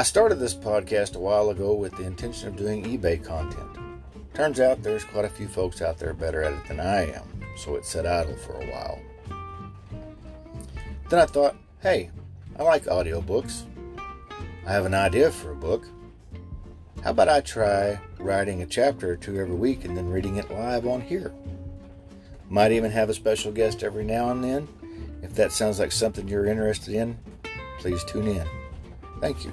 I started this podcast a while ago with the intention of doing eBay content. Turns out there's quite a few folks out there better at it than I am, so it sat idle for a while. Then I thought, hey, I like audiobooks. I have an idea for a book. How about I try writing a chapter or two every week and then reading it live on here? Might even have a special guest every now and then. If that sounds like something you're interested in, please tune in. Thank you.